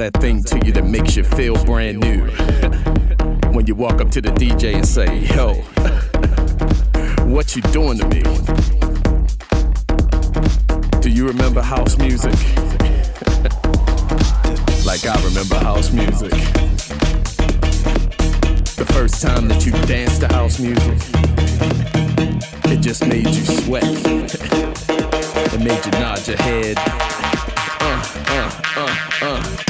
that thing to you that makes you feel brand new. when you walk up to the DJ and say, yo, what you doing to me. Do you remember house music? like I remember house music. The first time that you danced to house music, it just made you sweat. it made you nod your head. Uh, uh, uh, uh.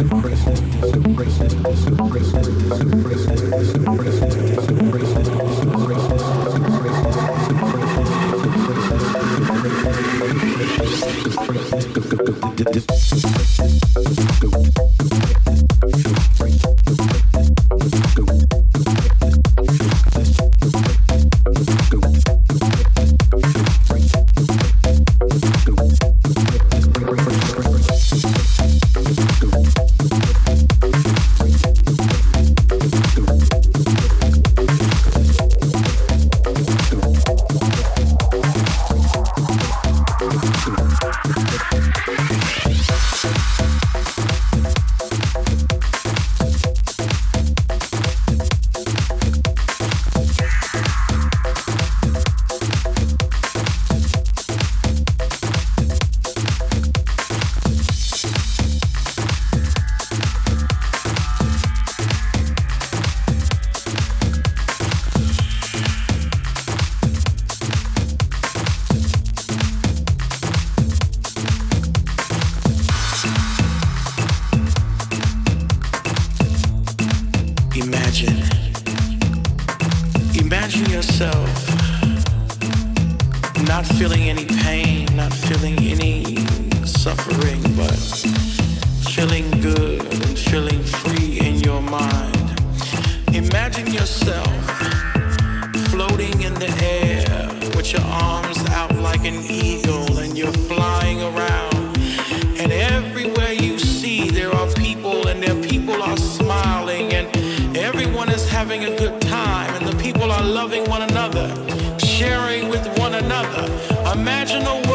imagine. Imagine yourself not feeling any pain, not feeling any suffering, but feeling good and feeling free in your mind. Imagine yourself floating in the air with your arms out like an eagle and you're flying around. having a good time and the people are loving one another, sharing with one another. Imagine a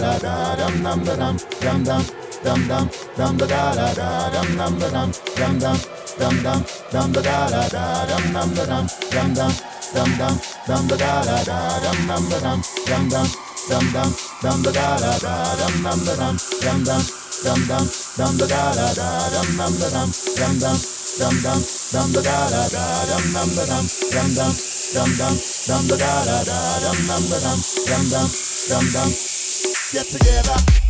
da da da dam dam da dam dam dam dam dam dam da da da da dam dam da dam dam dam dam dam dam da da da da dam dam da dam dam dam dam dam dam da da da da dam dam da dam dam dam dam dam dam da da da da dam dam da dam dam dam dam dam dam da da da da dam dam da dam dam dam dam dam dam da da da da dam dam da dam dam dam dam dam dam da da da da dam dam da dam dam dam dam dam get together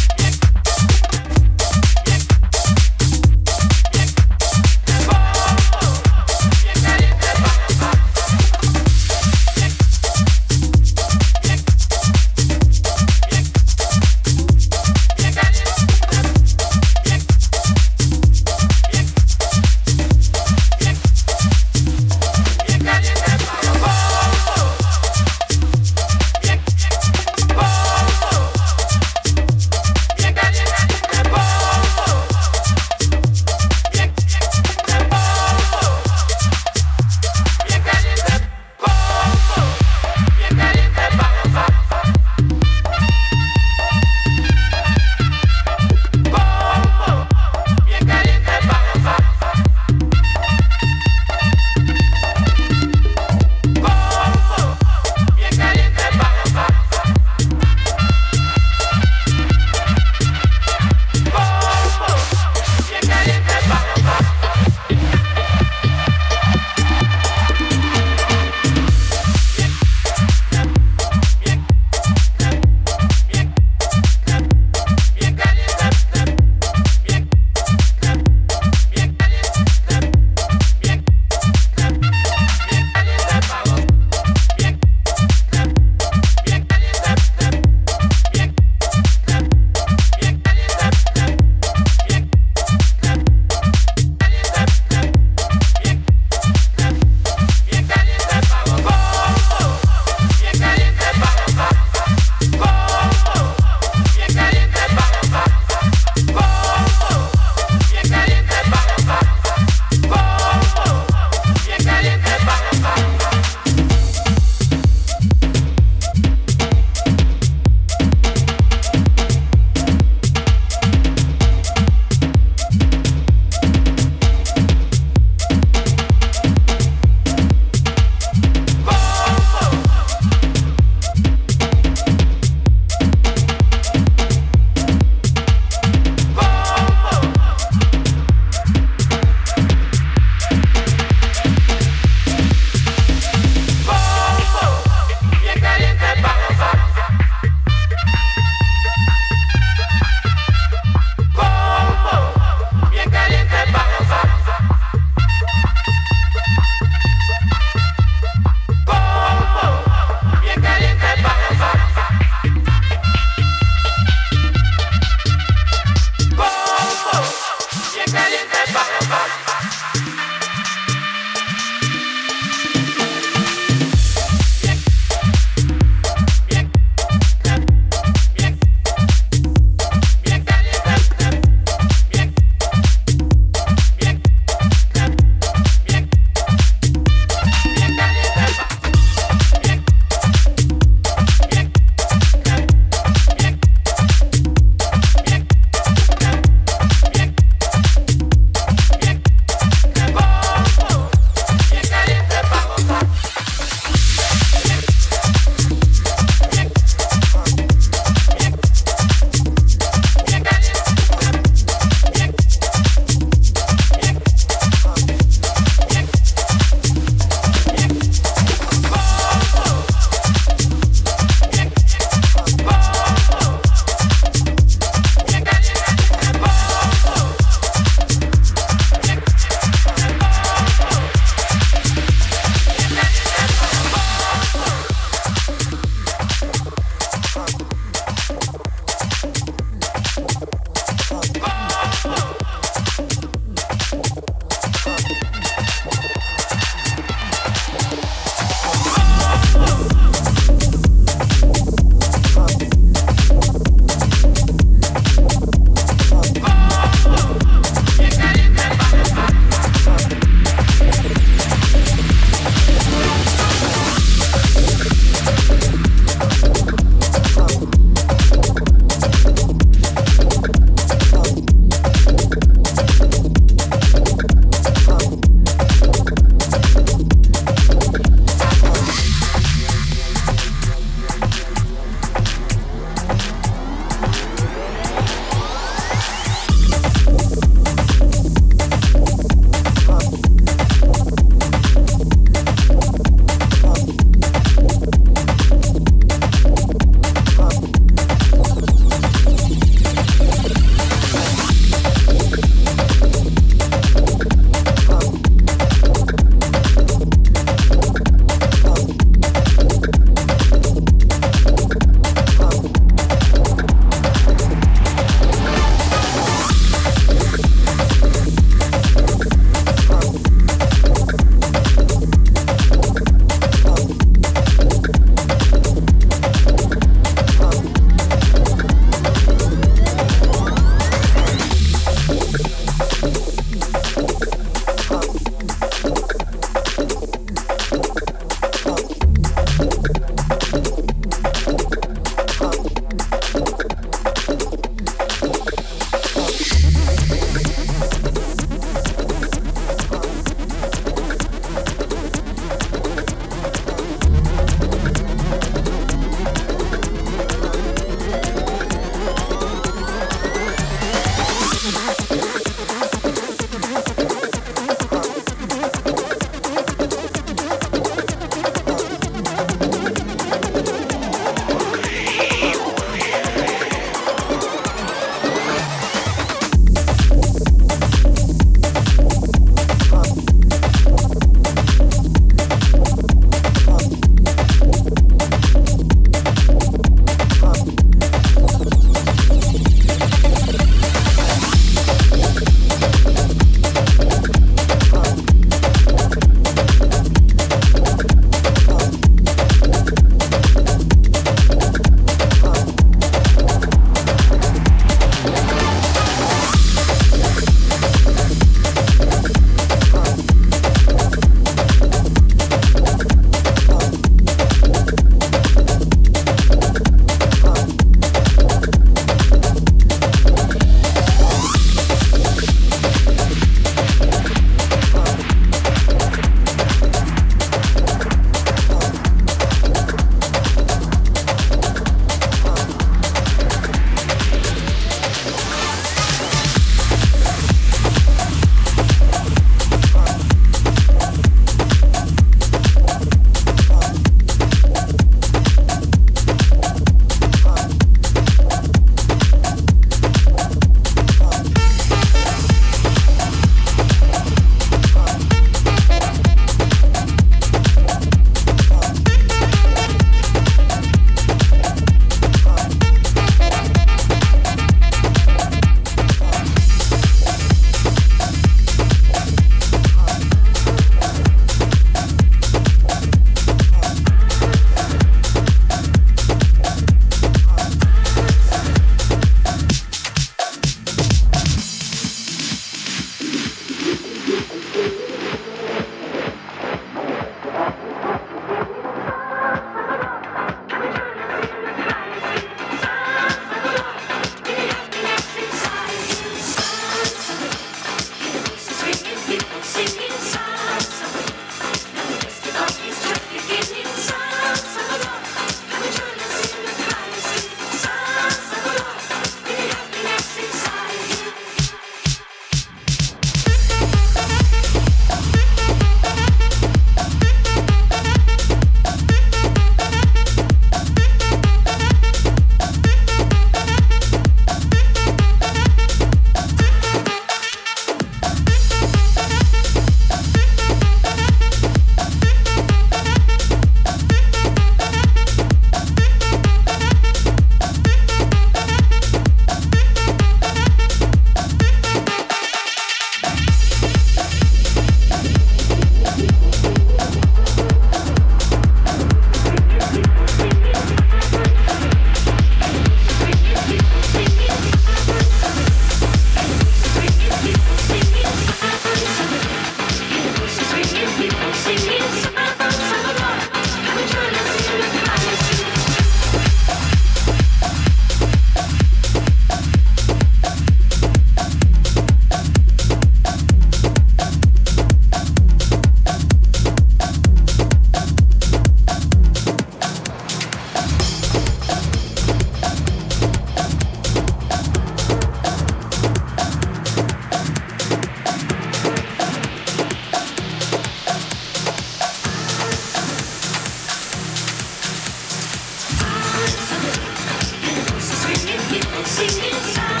Sing it song.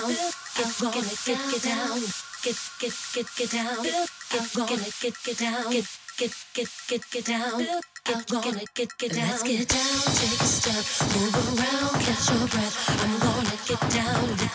Down, get gonna get get down, get get get get down, get gonna get get down, get get get get get down, get gonna get get down. Let's get down, take a step, move around, catch your breath. I'm gonna get down